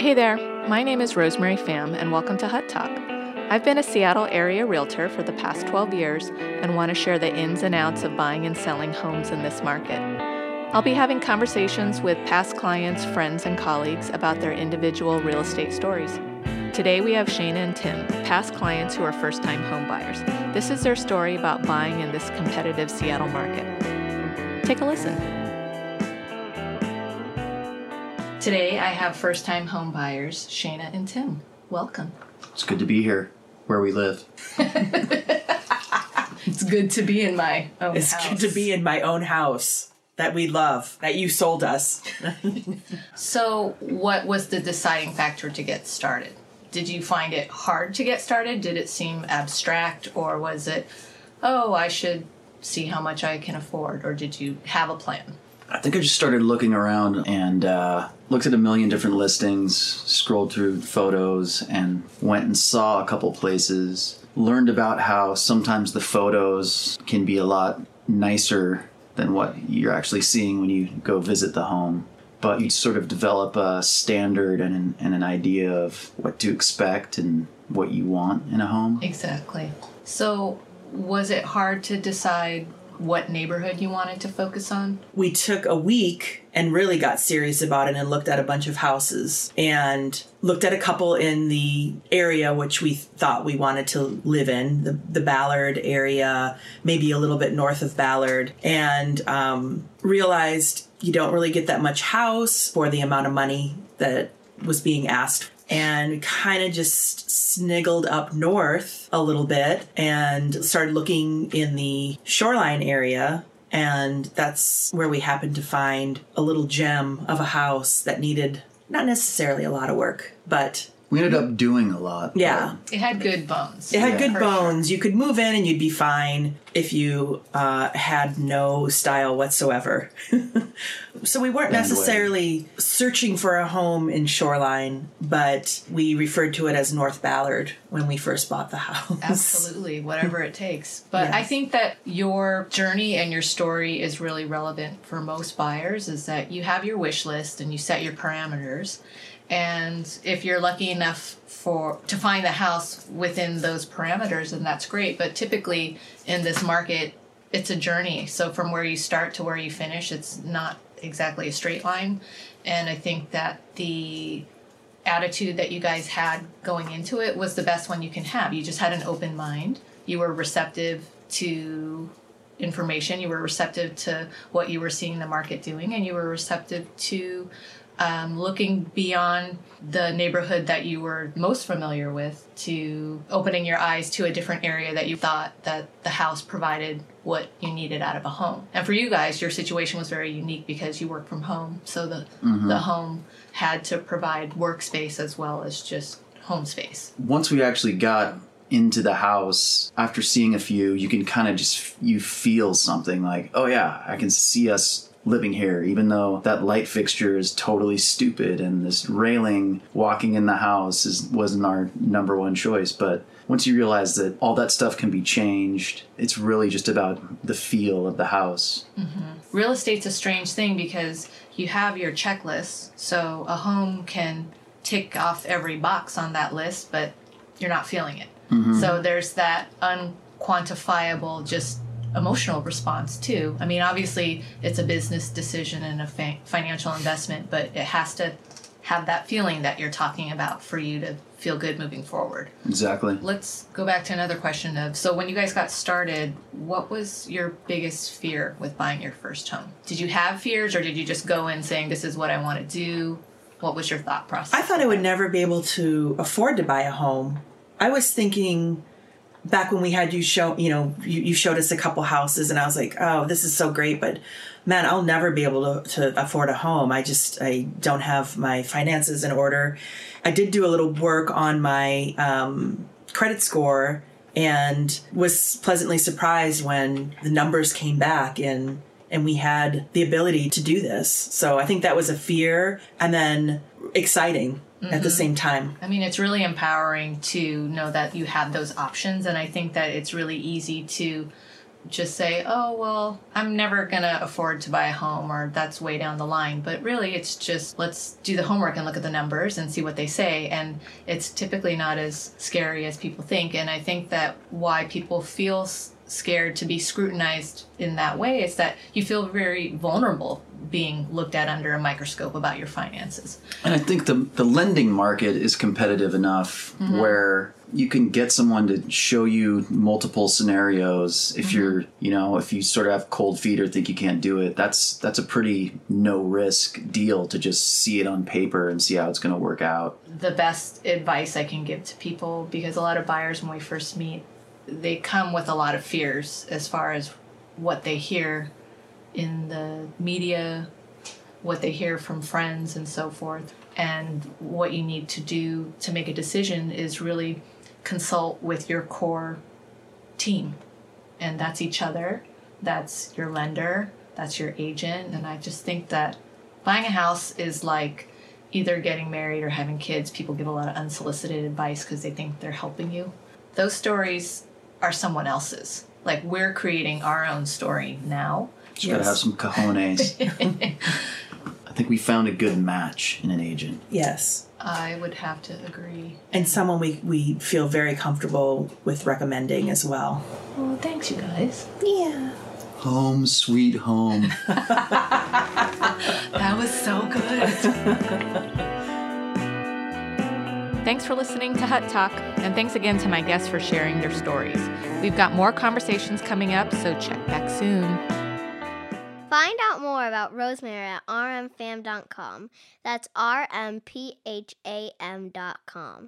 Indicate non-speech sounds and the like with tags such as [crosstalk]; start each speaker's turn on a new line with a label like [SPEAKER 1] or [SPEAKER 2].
[SPEAKER 1] Hey there, my name is Rosemary Pham, and welcome to Hut Talk. I've been a Seattle area realtor for the past 12 years and want to share the ins and outs of buying and selling homes in this market. I'll be having conversations with past clients, friends, and colleagues about their individual real estate stories. Today we have Shana and Tim, past clients who are first time homebuyers. This is their story about buying in this competitive Seattle market. Take a listen. Today I have first time homebuyers, Shana and Tim. Welcome.
[SPEAKER 2] It's good to be here where we live. [laughs]
[SPEAKER 1] It's good to be in my own
[SPEAKER 3] It's
[SPEAKER 1] house.
[SPEAKER 3] good to be in my own house that we love, that you sold us. [laughs]
[SPEAKER 1] So, what was the deciding factor to get started? Did you find it hard to get started? Did it seem abstract, or was it, oh, I should see how much I can afford, or did you have a plan?
[SPEAKER 2] I think I just started looking around and uh, looked at a million different listings, scrolled through photos, and went and saw a couple places. Learned about how sometimes the photos can be a lot nicer than what you're actually seeing when you go visit the home. But you sort of develop a standard and an, and an idea of what to expect and what you want in a home.
[SPEAKER 1] Exactly. So, was it hard to decide what neighborhood you wanted to focus on?
[SPEAKER 3] We took a week and really got serious about it and looked at a bunch of houses and looked at a couple in the area which we thought we wanted to live in the, the Ballard area, maybe a little bit north of Ballard, and um, realized you don't really get that much house for the amount of money that was being asked and kind of just sniggled up north a little bit and started looking in the shoreline area. And that's where we happened to find a little gem of a house that needed not necessarily a lot of work but
[SPEAKER 2] We ended up doing a lot.
[SPEAKER 3] yeah
[SPEAKER 1] It had good bones.
[SPEAKER 3] it had
[SPEAKER 2] Yeah.
[SPEAKER 3] good
[SPEAKER 1] For sure.
[SPEAKER 3] bones you could move in and you'd be fine if you uh, had no style whatsoever [laughs] so we weren't
[SPEAKER 2] Bandwagon.
[SPEAKER 3] necessarily searching for a home in shoreline but we referred to it as north ballard when we first bought the house
[SPEAKER 1] Absolutely, whatever it takes. But I think that your journey and your story is really relevant for most buyers is that you have your wish list and you set your parameters. And if you're lucky enough for to find the house within those parameters, then that's great. But typically in this market, it's a journey. So from where you start to where you finish, it's not exactly a straight line. And I think that the attitude that you guys had going into it was the best one you can have. You just had an open mind. You were receptive to information. You were receptive to what you were seeing the market doing, and you were receptive to um, looking beyond the neighborhood that you were most familiar with to opening your eyes to a different area that you thought that the house provided what you needed out of a home. And for you guys, your situation was very unique because you work from home, so the the home had to provide workspace as well as just home space.
[SPEAKER 2] once we actually got into the house after seeing a few you can kind of just you feel something like oh yeah i can see us living here even though that light fixture is totally stupid and this railing walking in the house is wasn't our number one choice. But once you realize that all that stuff can be changed it's really just about the feel of the house. Mm-hmm.
[SPEAKER 1] Real estate's a strange thing because you have your checklist so a home can tick off every box on that list but you're not feeling it Mm-hmm. so there's that unquantifiable just emotional response too. I mean obviously it's a business decision and a fa- financial investment but it has to have that feeling that you're talking about for you to feel good moving forward.
[SPEAKER 2] Exactly.
[SPEAKER 1] Let's go back to another question of so when you guys got started what was your biggest fear with buying your first home? Did you have fears or did you just go in saying this is what i want to do what was your thought process
[SPEAKER 3] I thought I would never be able to afford to buy a home. I was thinking back when we had you show, you know, you, you showed us a couple houses, and I was like, oh, this is so great, but man, I'll never be able to, to afford a home. I just, I don't have my finances in order. I did do a little work on my um, credit score and was pleasantly surprised when the numbers came back and and we had the ability to do this. So I think that was a fear and then exciting at the mm-hmm. same time.
[SPEAKER 1] I mean, it's really empowering to know that you have those options, and I think that it's really easy to just say, oh, well, I'm never going to afford to buy a home or that's way down the line. But really, it's just let's do the homework and look at the numbers and see what they say. And it's typically not as scary as people think. And I think that why people feel scared to be scrutinized in that way is that you feel very vulnerable being looked at under a microscope about your finances.
[SPEAKER 2] And I think the the lending market is competitive enough mm-hmm. where you can get someone to show you multiple scenarios if mm-hmm. you're you know if you sort of have cold feet or think you can't do it that's that's a pretty no risk deal to just see it on paper and see how it's going to work out
[SPEAKER 1] the best advice i can give to people because a lot of buyers when we first meet they come with a lot of fears as far as what they hear in the media, what they hear from friends, and so forth. And what you need to do to make a decision is really consult with your core team. And that's each other, that's your lender, that's your agent. And I just think that buying a house is like either getting married or having kids. People give a lot of unsolicited advice because they think they're helping you. Those stories are someone else's. Like we're creating our own story now.
[SPEAKER 2] Just yes. gotta have some cojones. [laughs] I think we found a good match in an agent.
[SPEAKER 3] Yes.
[SPEAKER 1] I would have to agree.
[SPEAKER 3] And someone we, we feel very comfortable with recommending as well.
[SPEAKER 1] Well, thanks, you guys.
[SPEAKER 3] Yeah.
[SPEAKER 2] Home, sweet home. [laughs]
[SPEAKER 1] that was so good. [laughs] Thanks for listening to Hut Talk, and thanks again to my guests for sharing their stories. We've got more conversations coming up, so check back soon.
[SPEAKER 4] Find out more about Rosemary at rmpham.com. That's R M P H A M.com.